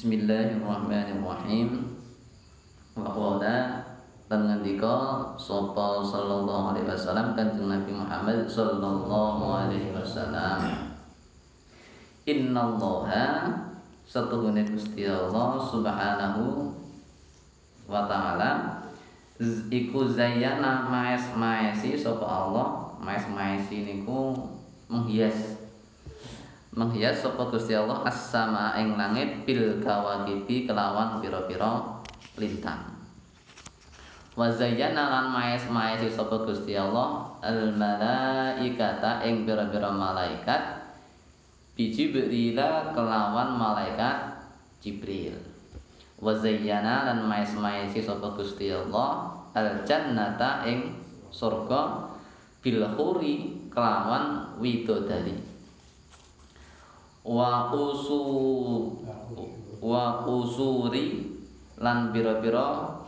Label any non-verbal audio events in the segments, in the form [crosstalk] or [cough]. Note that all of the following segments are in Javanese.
Bismillahirrahmanirrahim. Wa qala lan ngendika sapa sallallahu alaihi wasallam kanjeng Nabi Muhammad sallallahu alaihi wasallam. Innallaha satuhune Gusti Allah Subhanahu wa taala iku zayyana maes maesi sapa Allah maes maesi niku menghias menghias sapa Gusti Allah as-sama ing langit bil kawakibi kelawan pira-pira lintang. Wa zayyana lan maes-maesi sapa Gusti Allah al malaikata ing pira-pira malaikat bi Jibril kelawan malaikat Jibril. Wa zayyana lan maes-maesi sapa Gusti Allah al jannata ing surga bil khuri kelawan widodari. Wa usu wa usuri lan bira-bira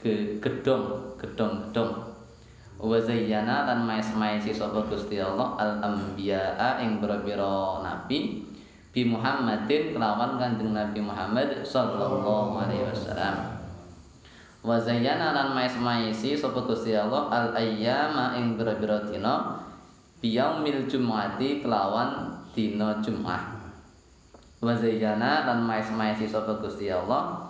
gedong gedong gedong wa zayyana lan maes-maesi sapa Gusti Allah al anbiya ing bira-bira nabi bi Muhammadin kelawan kanjeng Nabi Muhammad sallallahu alaihi wasallam. Wa zayyana lan maes-maesi sapa Gusti Allah al ayyama ing bira-bira dina bi yaumil jumuati kelawan dina Jumat. Wa zayyana lan maes-maesi sapa Gusti Allah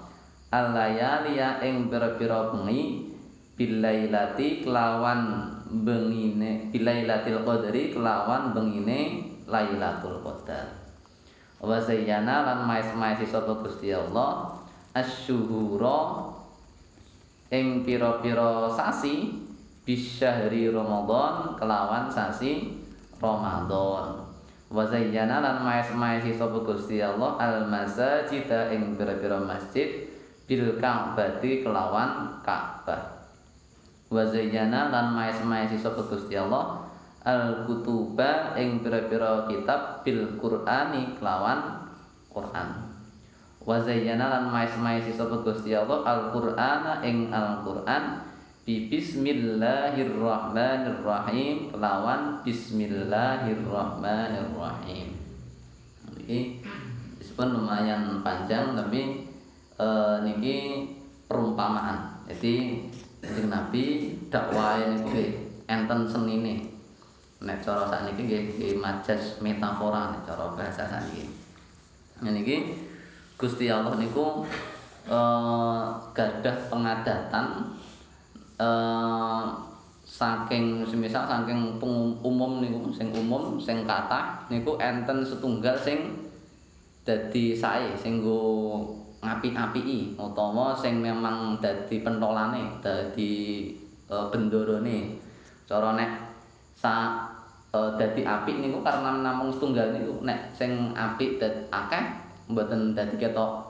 al-layaliya ing pira-pira bengi bilailati kelawan bengine bilailatil qadri kelawan bengine Lailatul Qadar. Wa zayyana lan maes-maesi sapa Gusti Allah asyuhura ing pira-pira sasi bisyahri Ramadan kelawan sasi Ramadan. Wa zayyana lan maes-maesi sapa Gusti Allah al masajid ing pira-pira masjid bil ka'bati kelawan Ka'bah. Wa zayyana lan maes-maesi sapa Gusti Allah al kutuba ing pira-pira kitab bil Qur'ani kelawan Qur'an. Wa zayyana lan maes-maesi sapa Gusti Allah al Qur'ana ing al Qur'an Bismillahirrahmanirrahim lawan Bismillahirrahmanirrahim. Ini disebut lumayan panjang tapi uh, niki perumpamaan. Jadi Kanjeng Nabi dakwah niku enten senine. Nek cara sakniki nggih nggih majas metafora nek cara bahasa sakniki. Niki Gusti Allah niku uh, gadah pengadatan uh, saking semisal saking umum niku sing umum sing kathah niku enten setunggal sing dadi sae sing nggo ngapi-apiki utawa sing memang dadi pentolane dadi uh, bendorone. Cara nek sa uh, dadi apik niku karena namung setunggal niku nek sing apik dadi akeh mboten dadi ketok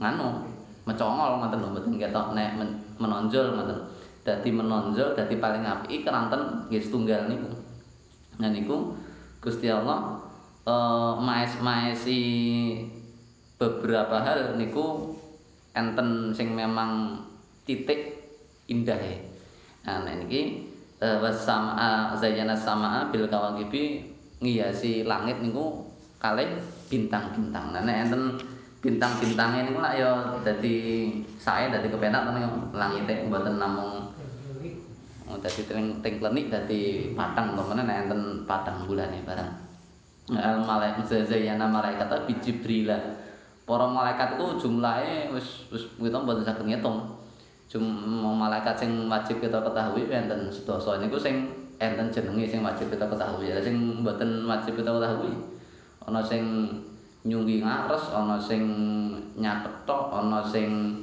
nganu mecongol ngoten lho mboten ketok nek menonjol ngoten dadi menonjol dadi paling apik keranten nggih setunggal niku. Nah niku Gusti Allah uh, maes-maesi beberapa hal niku enten sing memang titik indah. Nah niki uh, wasama uh, zayyana sama bil kawakibi ngiasi langit niku kalih bintang-bintang. Nah enten bintang-bintangnya niku lak ya dadi sae dadi kepenak tenan langite mboten namung Oh, dadi teng teng klenik dadi patang temenan enten patang bulane barang. Al malaikat zayyana malaikat bi Jibril. Para malaikat itu jumlahe wis wis kita mboten saged ngitung. Cuma malaikat sing wajib kita ketahui enten sedasa niku sing enten jenenge sing wajib kita ketahui. Ya sing mboten wajib kita ketahui. Ana sing nyunggi ngares, ana sing nyatet tok, ana sing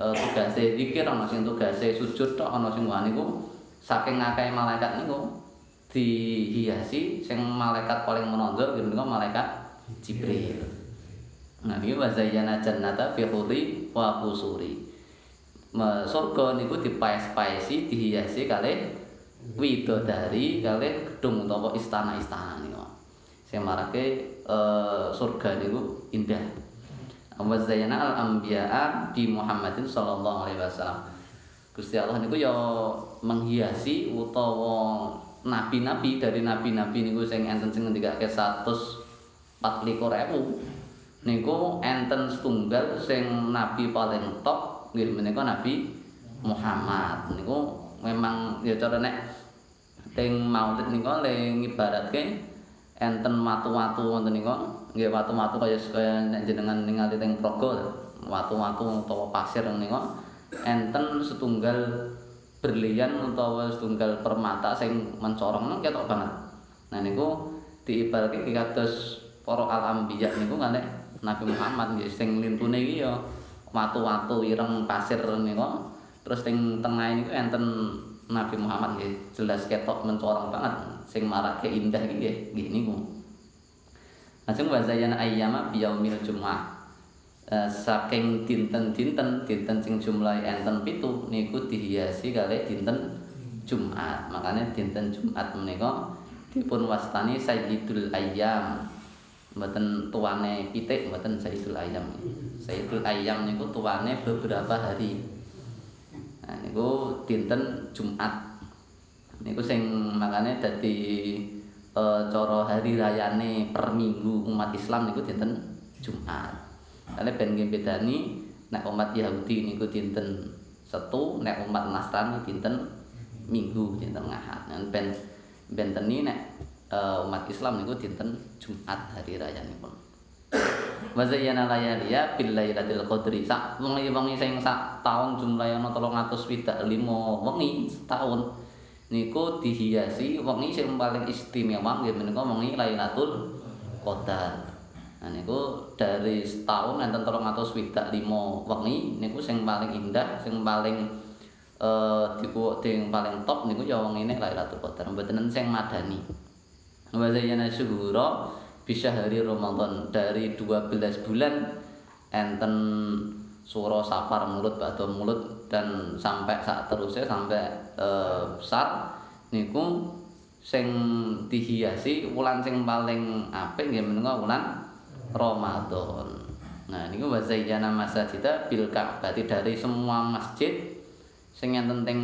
uh, tugase zikir, ana sing tugase sujud tok, ana sing wani ku saking akeh malaikat niku dihiasi sing malaikat paling menonjol gitu niku malaikat Jibril. Nah iki wa zayyana jannata fi khuri wa qusuri. Surga niku dipaes-paesi dihiasi kalih widodari kalih gedung utawa istana-istana niku. Sing marake uh, surga niku indah. Wa zayyana al-anbiya'a bi Muhammadin sallallahu alaihi wasallam. Gusti Allah niku ya menghiasi utawa nabi-nabi. Dari nabi-nabi niku sing enten sing ngendikake 124.000 niku enten setunggal sing nabi paling top nggih menika Nabi Muhammad. Niku memang ya cara nek teng maulid niku le ngibaratke enten watu-watu wonten niku nggih watu-watu kaya kaya nek jenengan ningali teng Progo watu-watu utawa pasir niku enten setunggal berlian utawa setunggal permata sing mencorong nang ketok banget. Nah niku diibaratke kados para al-anbiya niku kalih Nabi Muhammad nggih sing lintune iki ya watu-watu ireng pasir niku. Terus teng tengah niku enten Nabi Muhammad nggih jelas ketok mencorong banget sing marake indah iki nggih niku. Lajeng wazayana ayyama biyaumil Jumat. Uh, saking dinten-dinten dinten sing jumlah enten pitu niku dihiasi kali dinten Jumat. Makanya dinten Jumat menika dipun wastani Sayyidul Ayyam. mboten tuane pitik mboten Sayyidul Ayam. Sayyidul Ayam niku tuane beberapa hari. Nah niku dinten Jumat. Niku sing makane dadi e, cara hari rayane per minggu umat Islam niku dinten Jumat. Kale ben bedani nek umat Yahudi niku dinten Setu, nek umat Nasrani dinten Minggu, dinten Ahad. Ben benteni nek uh, umat Islam niku dinten Jumat hari raya nipun. Wa zayyana layaliya bil lailatul qadri. Sak wengi-wengi sing sak taun jumlahe ana 365 wengi setahun niku dihiasi wengi sing paling istimewa nggih menika wengi Lailatul Qadar. Nah niku dari setahun enten 365 wengi niku sing paling indah, sing paling eh uh, di paling top niku ya wengine Lailatul Qadar. Mboten sing madani. Wazayana syuhura bisa hari Ramadan dari 12 bulan enten suro sapar mulut batu mulut dan sampai saat terusnya sampai e, besar niku sing dihiasi wulan sing paling apik nggih menika wulan Ramadan. Nah niku wazayyana masjid bil Ka'bah dari semua masjid sing enten teng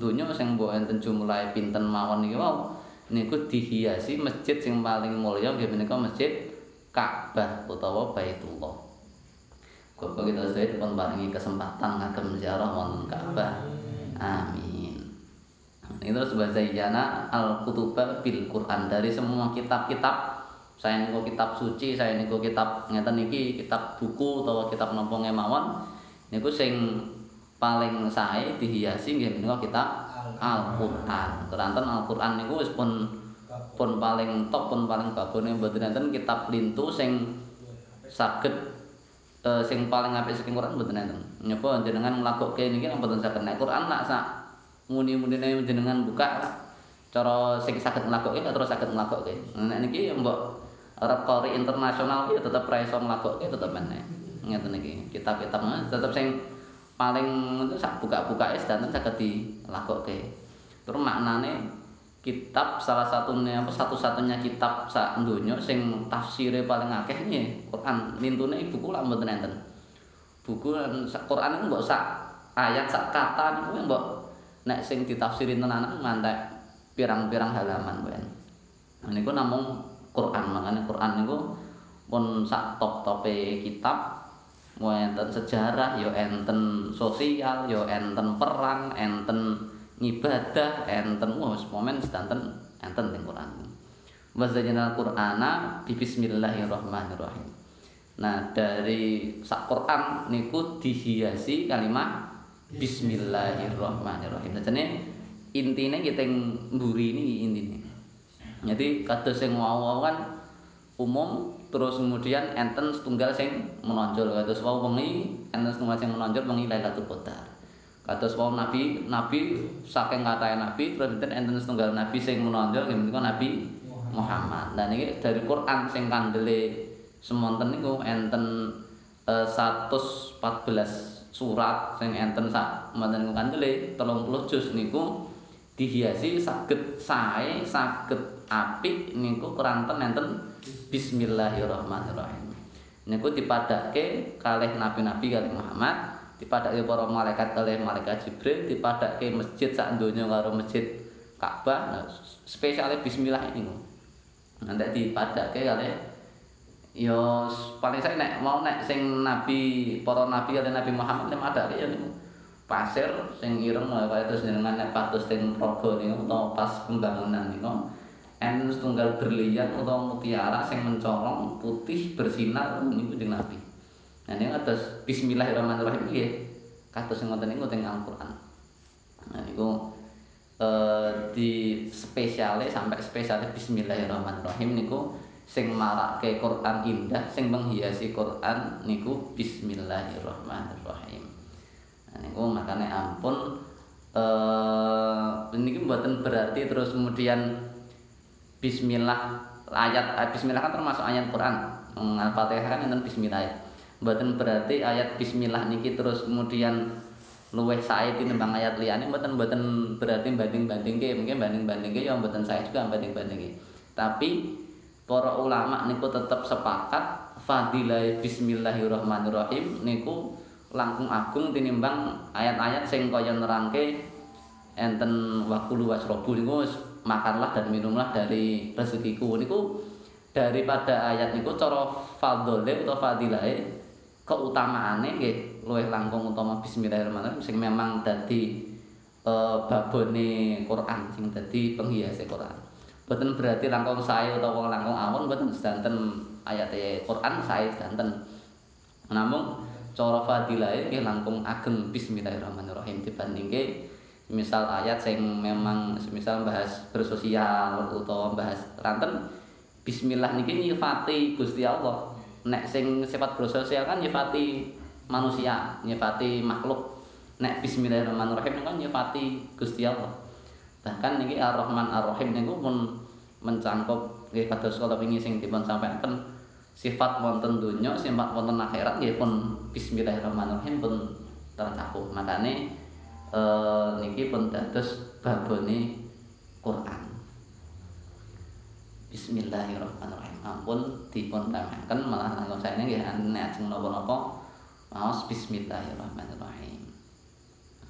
donya sing mbok enten jumlahe pinten mawon niku niku dihiasi masjid sing paling mulya nggih menika masjid Ka'bah utawa Baitullah. Kok kita sedaya dipun paringi kesempatan ngagem ziarah wonten Ka'bah. Amin. Ini terus bahasa ijana al-kutubah bil Quran dari semua kitab-kitab saya niku kitab suci, saya niku kitab ngeten iki, kitab buku utawa kitab napa mawon niku sing paling sae dihiasi nggih menika kitab Al-Qur'an. Keranten Al-Qur'an niku wis pun pun paling top pun paling bagone mboten enten kitab lintu sing saged uh, sing paling apik saking Qur'an mboten enten. Nyapa jenengan nglakokke niki mboten saged nek Qur'an nak sak muni-munine jenengan buka cara sing saged nglakokke terus saged nglakokke. Nek niki mbok rekori internasional ya tetep ra iso nglakokke tetep meneh. Ngeten iki. Kitab-kitab tetep sing paling itu sak buka-buka es dan saged dilakokke. Terus maknane kitab salah satunya apa satu-satunya kitab sak donya sing tafsire paling akeh nih Quran. Lintune buku lah mboten enten. Buku Quran itu mbok sak ayat sak kata niku mbok nek sing ditafsirin tenanan ngantek pirang-pirang halaman ben. Niku namung Quran makane Quran niku pun sak top-tope kitab enten sejarah, yo enten sosial, yo enten perang, enten ibadah, enten wis momen sedanten enten ning Quran. Wazajana Qur'ana bi bismillahirrahmanirrahim. Nah, dari sak Quran niku dihiasi kalimat bismillahirrahmanirrahim. Jane intine kita mburi ini intine. Jadi kados sing wau kan umum terus kemudian enten setunggal sing menonjol. Kados wau wengi enten setunggal sing menonjol wengi Lailatul Qadar. Kados wau nabi nabi saking katae nabi terus enten enten setunggal nabi sing menonjol nggih menika nabi Muhammad. Dan ini dari Quran sing kandele semonten niku enten uh, 114 surat sing enten sak niku kandele 30 juz niku dihiasi saged sae saged apik niku keranten enten Bismillahirrahmanirrahim. Niku dipadake kalih nabi-nabi kalih Muhammad, dipadake para malaikat kalih malaikat Jibril, dipadake masjid sak donya karo masjid Ka'bah. Nah, spesiale bismillah ini. Nanti dipadake kalih ya paling saya nek mau nek sing nabi para nabi kaliyan Nabi Muhammad nek ada ya niku pasir sing ireng kaya terus jenengan nek patus teng praga niku utawa pas pembangunan niku en setunggal berlian utawa mutiara sing mencolong putih bersinar niku jeneng nabi nah niku atas bismillahirrahmanirrahim nggih kados sing ngoten niku teng Al-Qur'an. Nah niku eh di spesiale sampai spesiale bismillahirrahmanirrahim niku sing marake Quran indah sing menghiasi Quran niku bismillahirrahmanirrahim niku makane ampun eh niki mboten berarti terus kemudian bismillah ayat eh, bismillah kan termasuk ayat Quran. Al-Fatihah kan enten bismillah mboten berarti ayat bismillah niki terus kemudian luweh sae tinimbang ayat liyane mboten mboten berarti banding-bandingke mungkin banding-bandingke ya mboten saya juga banding-bandingke tapi para ulama niku tetep sepakat fadilah bismillahirrahmanirrahim niku langkung agung tinimbang ayat-ayat sing kaya nerangke enten wakulu wasrobu niku makanlah dan minumlah dari rezekiku niku daripada ayat niku cara fadhole utawa fadilahe keutamaane nggih luwih langkung utama bismillahirrahmanirrahim sing memang dadi uh, babone Quran sing dadi penghias Quran Boten berarti langkung sae utawa langkung awon boten sedanten ayat Quran sae sedanten. Namun cara fadilah nggih langkung ageng bismillahirrahmanirrahim dibandingke misal ayat sing memang misal bahas bersosial utawa bahas ranten bismillah niki nyifati Gusti Allah. Nek sing sifat bersosial kan nyifati manusia, nyifati makhluk. Nek bismillahirrahmanirrahim kan nyifati Gusti Allah. Bahkan niki Ar-Rahman Ar-Rahim niku pun mencangkup nggih kados kala wingi sing dipun sampaikan sifat wonten donya, sifat wonten akhirat nggih pun bismillahirrahmanirrahim pun tercakup. Makane eh niki pun dados babone Quran. Bismillahirrahmanirrahim. Ampun dipun tamaken malah langkung saene nggih nek ajeng napa-napa maos bismillahirrahmanirrahim.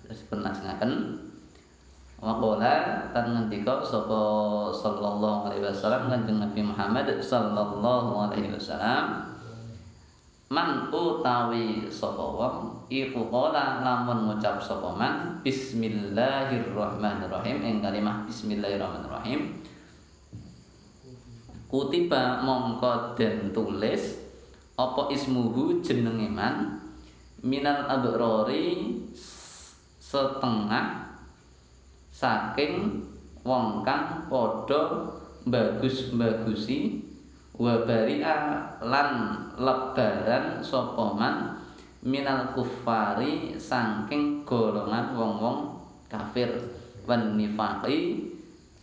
Terus pun lajengaken Waqala tan ngendika sapa sallallahu alaihi wasallam kanjeng Nabi Muhammad sallallahu alaihi wasallam Man utawi sapa wong iku qala lamun ngucap sapa man bismillahirrahmanirrahim ing kalimah bismillahirrahmanirrahim kutiba mongko den tulis apa ismuhu jenenge man? Minal abrori setengah saking wong kang padha bagus-bagusi wa bari'a lan lebaran sapa man minal kufari saking golongan wong-wong kafir wan nifaqi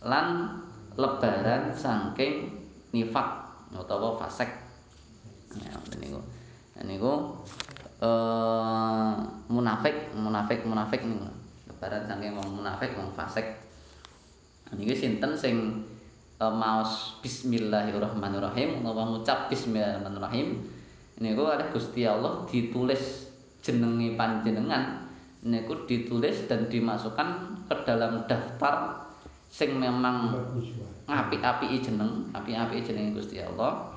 lan lebaran saking nifak utawa fasik. Ya niku niku eh munafik munafik munafik niku barat saking wong munafik wong fasik. Niki sinten sing maos bismillahirrahmanirrahim utawa ngucap bismillahirrahmanirrahim. Niku ada Gusti Allah ditulis jenenge panjenengan. Niku ditulis dan dimasukkan ke dalam daftar sing memang api-api jeneng api-api jeneng Gusti Allah.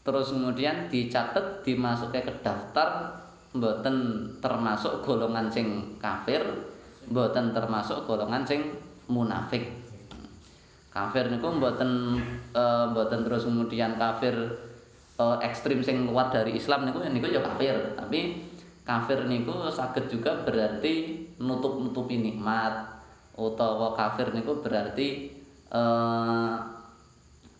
Terus kemudian dicatat dimasukkan ke daftar mboten termasuk golongan sing kafir mboten termasuk golongan sing munafik. Kafir niku mboten uh, mboten terus kemudian kafir uh, ekstrim sing luar dari Islam niku niku ya kafir, tapi kafir niku saged juga berarti nutup-nutupi nikmat utawa kafir niku berarti uh,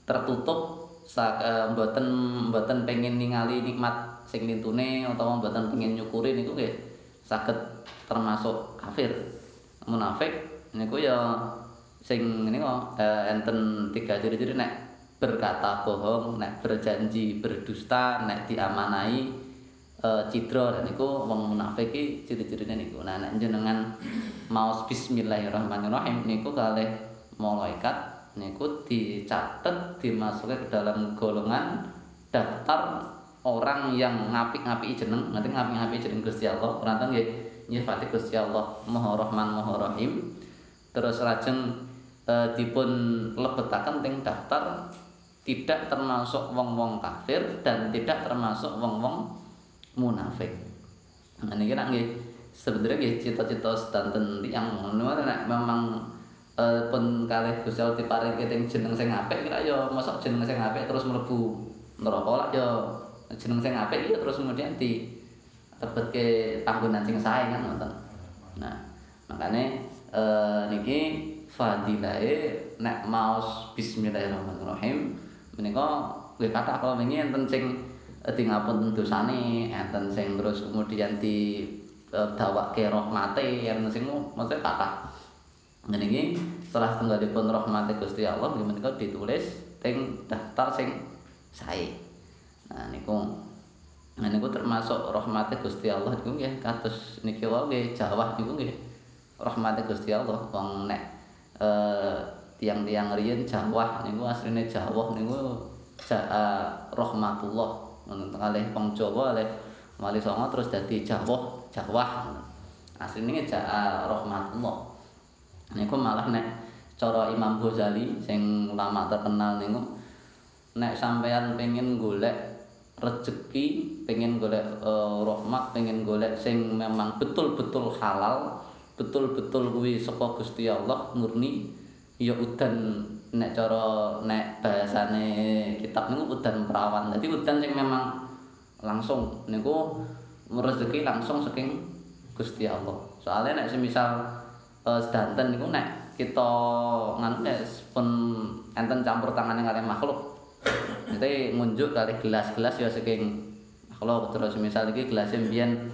tertutup sak mboten mboten pengen ningali nikmat sing lintune utawa mboten pengen nyukuri niku nggih saged termasuk kafir. munafik niku ya sing niku eh, enten tiga ciri-ciri nek berkata bohong, nek berjanji berdusta, nek diamanai eh, cidra dan niku wong munafik iki ciri-cirine niku. Nah nek jenengan maos bismillahirrahmanirrahim niku kalih malaikat niku dicatet dimasukke ke dalam golongan daftar orang yang ngapik-ngapiki jeneng, ngerti ngapik-ngapiki jeneng Gusti Allah. Ora nggih nyifati Gusti Allah Maha Rahman Maha Rahim terus lajeng e, dipun lebetaken teng daftar tidak termasuk wong-wong kafir dan tidak termasuk wong-wong munafik. Nah niki nak nggih sebenarnya nggih cita-cita sedanten tiyang nek memang uh, pun kalih Gusti Allah diparingi teng jeneng sing apik kira ya mosok jeneng sing apik terus mlebu neraka lak ya jeneng sing apik ya terus kemudian di tebetke panggonan sing sae kan ngoten. Nah, makane uh, niki fadilahe nek maos bismillahirrahmanirrahim. Menika nggih kathah kala wingi enten sing di ngapun dosane enten sing terus kemudian di uh, dawakke rahmate enten sing maksudnya kathah. Niki setelah tunggalipun rahmati Gusti Allah nggih menika ditulis teng daftar sing sae. Nah niku Nah niku termasuk rahmati Gusti Allah niku nggih kados niki wae jawah niku nggih. Rahmati Gusti Allah wong nek tiang-tiang riyen jawah niku asline jawah niku jaa rahmatullah. Ngoten kalih wong Jawa kalih wali songo terus dadi jawah jawah. Asline jaa rahmatullah. Niku malah nek cara Imam Ghazali sing ulama terkenal niku nek sampean pengen golek rezeki, pengen golek uh, rahmat, pengen golek sing memang betul-betul halal, betul-betul kuwi saka Gusti Allah murni ya udan nek cara nek bahasane kitab niku udan perawan. Dadi udan sing memang langsung niku rezeki langsung saking Gusti Allah. Soalnya nek semisal uh, sedanten niku nek kita nganu nek pun enten campur tangane kalian makhluk. Jadi ngunjuk kali gelas-gelas ya saking makhluk terus misal iki gelas mbiyen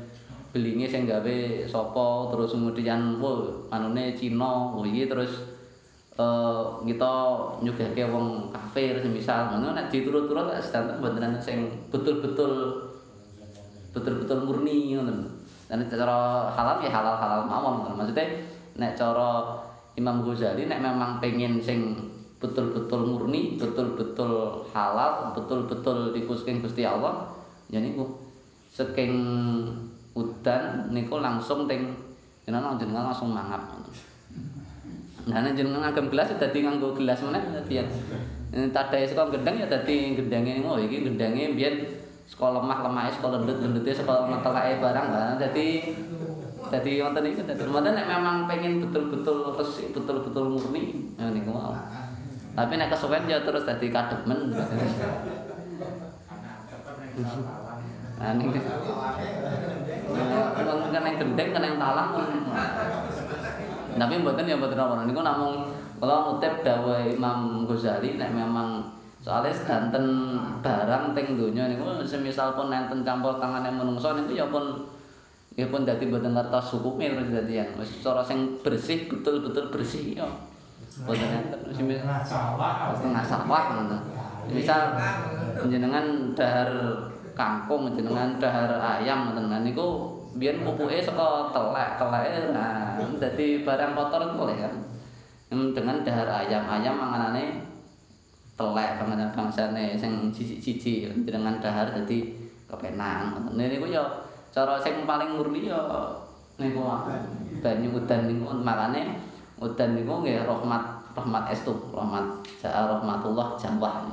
belinge sing gawe sapa terus kemudian wo anune Cina wo iki terus uh, kita nyugihke wong kafir semisal ngono nek diturut-turut sedanten mboten sing betul-betul betul-betul murni ngoten. Dan cara halal ya halal-halal mawon maksudnya nek cara Imam Ghazali nek memang pengen sing betul-betul murni, betul-betul halal, betul-betul dikusking Gusti Allah, ya niku. Saking udan niku langsung teng jenengan jenengan langsung mangap. Nah jenengan ngagem gelas dadi nganggo gelas meneh dadi ya. Tadahe saka gendeng ya dadi gendenge ngono iki gendenge mbiyen sekolah lemah lemahe sekolah lendut lendute sekolah metelake barang barang dadi Jadi wonten iki dadi wonten nek memang pengen betul-betul resik, betul-betul murni, niku mau. Tapi nek kesuwen ya terus dadi kademen. Nah niku. Kan yang gendeng kan yang talang. Tapi mboten ya mboten apa niku namung kula ngutip dawuh Imam Ghazali nek memang soalnya sedanten barang teng donya niku semisal pun enten campur tangane menungso niku ya pun Ya pun dadi mboten ngertos hukume terus dadian. Wis cara sing bersih betul-betul bersih ya. Mboten enten sing setengah sawah ngono. Misal jenengan dahar kangkung, jenengan dahar ayam ngoten niku biyen pupuke saka telek, teleke nah dadi barang kotor boleh kan. Dengan dahar ayam, ayam manganane telek panganan bangsane sing cici-cici jenengan dahar dadi kepenak. Niku ya cara sing paling murni ya niku banyu udan niku. Makane udan niku nggih rahmat rahmat estu rahmat ja rahmatullah jawah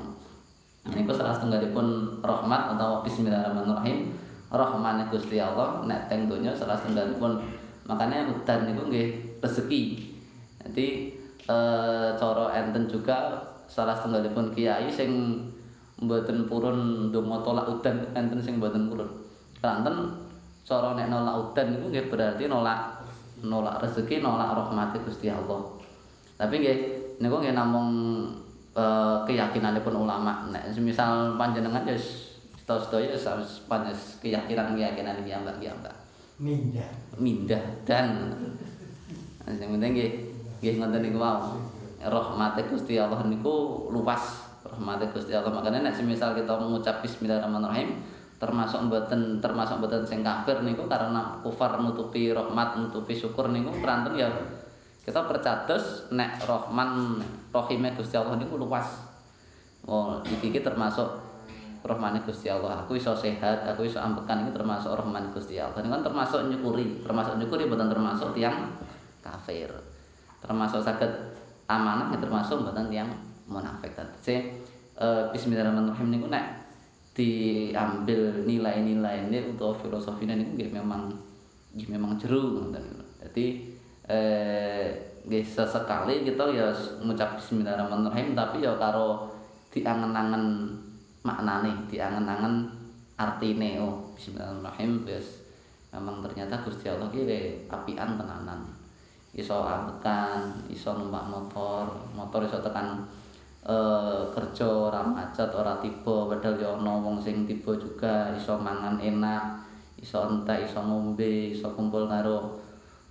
niku salah setunggalipun rahmat atau bismillahirrahmanirrahim. Rahmane Gusti Allah nek teng donya salah setunggalipun. Makane udan niku nggih rezeki. Jadi e, cara enten juga salah setunggalipun kiai sing mboten purun ndonga tolak udan enten sing mboten purun. Kanten cara nek nolak udan niku nggih berarti nolak nolak rezeki, nolak rahmat Gusti Allah. Tapi nggih niku nggih namung e, keyakinanipun ulama. Nek semisal panjenengan ya sedaya sedaya keyakinan-keyakinan iki ambak iki ambak. Mindah. Mindah dan sing penting nggih nggih ngoten niku wae. Rahmat Gusti Allah niku luas. Rahmat Gusti Allah makanya nek semisal kita mengucap bismillahirrahmanirrahim termasuk mboten termasuk mboten sing kafir niku karena kufar nutupi rahmat nutupi syukur niku keranten ya kita percados nek Rahman Rahime Gusti Allah niku luas. Oh, iki iki termasuk Rahmane Gusti Allah. Aku iso sehat, aku iso ambekan iki termasuk Rahman Gusti Allah. Ini kan termasuk nyukuri, termasuk nyukuri mboten termasuk tiang kafir. Termasuk saged amanah termasuk mboten tiang munafik. Jadi uh, bismillahirrahmanirrahim niku nek diambil nilai-nilai ini untuk filosofi ini memang nggih memang jeru. Dadi eh sesekali kita ya ngucap bismillahirrahmanirrahim tapi ya karo diangen-angen maknane, diangen-angen artine oh bismillahirrahmanirrahim wis memang ternyata Gusti Allah ki apian tenanan. Iso angkutan, iso numpak motor, motor iso tekan uh, kerja ora macet ora tiba padahal ya ana wong sing tiba juga iso mangan enak iso entek iso ngombe iso kumpul karo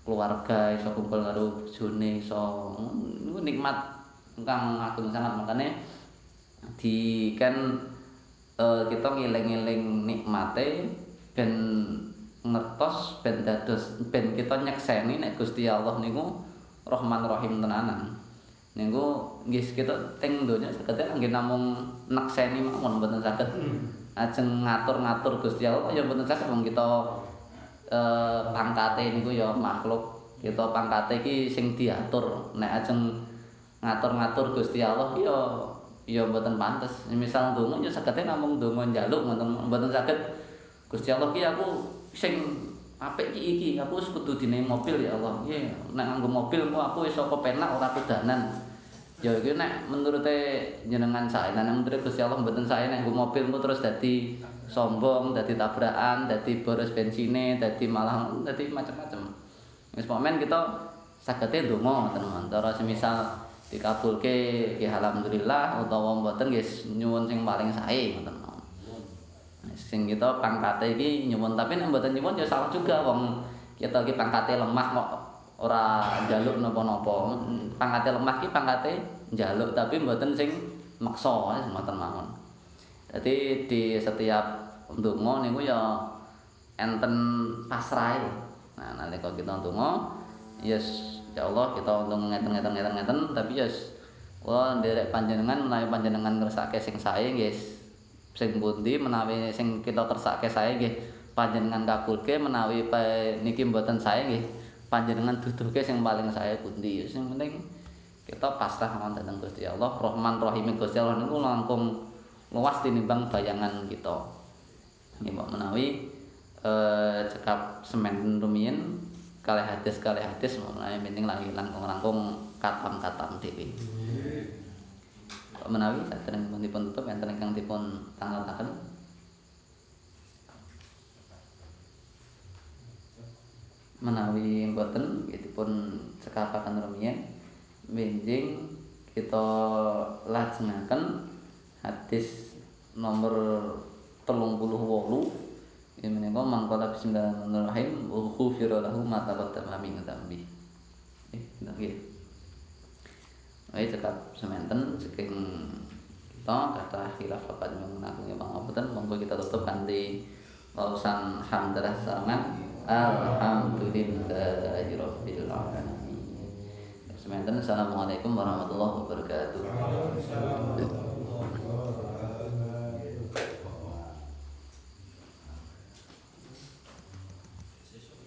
keluarga iso kumpul karo bojone iso niku nikmat kang agung sangat. Makane di kan uh, kita ngiling-ngiling nikmate ben ngertos ben dados ben kita nyekseni nek Gusti Allah niku Rahman Rahim tenanan. Niku nggih kita teng donya saged nggih namung nekseni mawon mboten saged. Ajeng ngatur-ngatur Gusti Allah ya mboten saged wong kita eh pangkate niku ya makhluk kita pangkate iki sing diatur nek ajeng ngatur-ngatur Gusti Allah ya ya mboten pantes misal donga ya saged namung donga njaluk mboten mboten saged Gusti Allah ki aku sing apik iki iki aku wis kudu dine mobil ya Allah. Nggih, nek nganggo mobil aku iso kepenak ora kedanan. Ya iki nek menurute jenengan sae, nek menurut Gusti Allah mboten sae nek mobilmu terus dadi sombong, dadi tabrakan, dadi boros bensine, dadi malah [laughs] dadi macam-macam. Wis momen kita sagete ndonga mawon. Cara semisal dikabulke ya alhamdulillah utawa mboten nggih nyuwun sing paling sae mawon. Sing kita pangkate iki nyuwun tapi nek mboten nyuwun ya salah juga wong kita iki pangkate lemah kok ora njaluk napa-napa. Pangkate lemah ki pangkate njaluk tapi mboten sing maksa ngoten mawon. Dadi di setiap ndonga niku ya enten pasrahe. Nah, nalika kita ndonga yes ya Allah kita untuk ngeten-ngeten ngeten tapi yes kula nderek panjenengan menawi panjenengan ngersake sing sae nggih sing pundi menawi sing kita kersake sae nggih panjenengan kabulke menawi niki mboten sae nggih panjenengan duduhke sing paling saya pundi. Sing penting kita pasrah mawon dhateng Gusti Allah Rahman Rahim Gusti Allah niku langkung luas tinimbang bayangan kita. Nggih menawi eh cekap semen rumiyin kalih hadis kalih hadis menawi penting lagi langkung-langkung katam-katam dhewe. Menawi sadereng pun tutup enten ingkang dipun tanggal-tanggal menawi mboten pun sekapakan rumiyin benjing kita lajengaken hadis nomor 38 ini menika mangkala bismillahirrahmanirrahim wa khufira lahu ma taqaddama min dzambi eh nggih? Ayo cekap semanten saking kita kata hilaf apa yang ngaku bang. Monggo kita tutup kanthi pausan hamdalah sangat Alhamdulillahi rabbil. Assalamualaikum warahmatullahi wabarakatuh.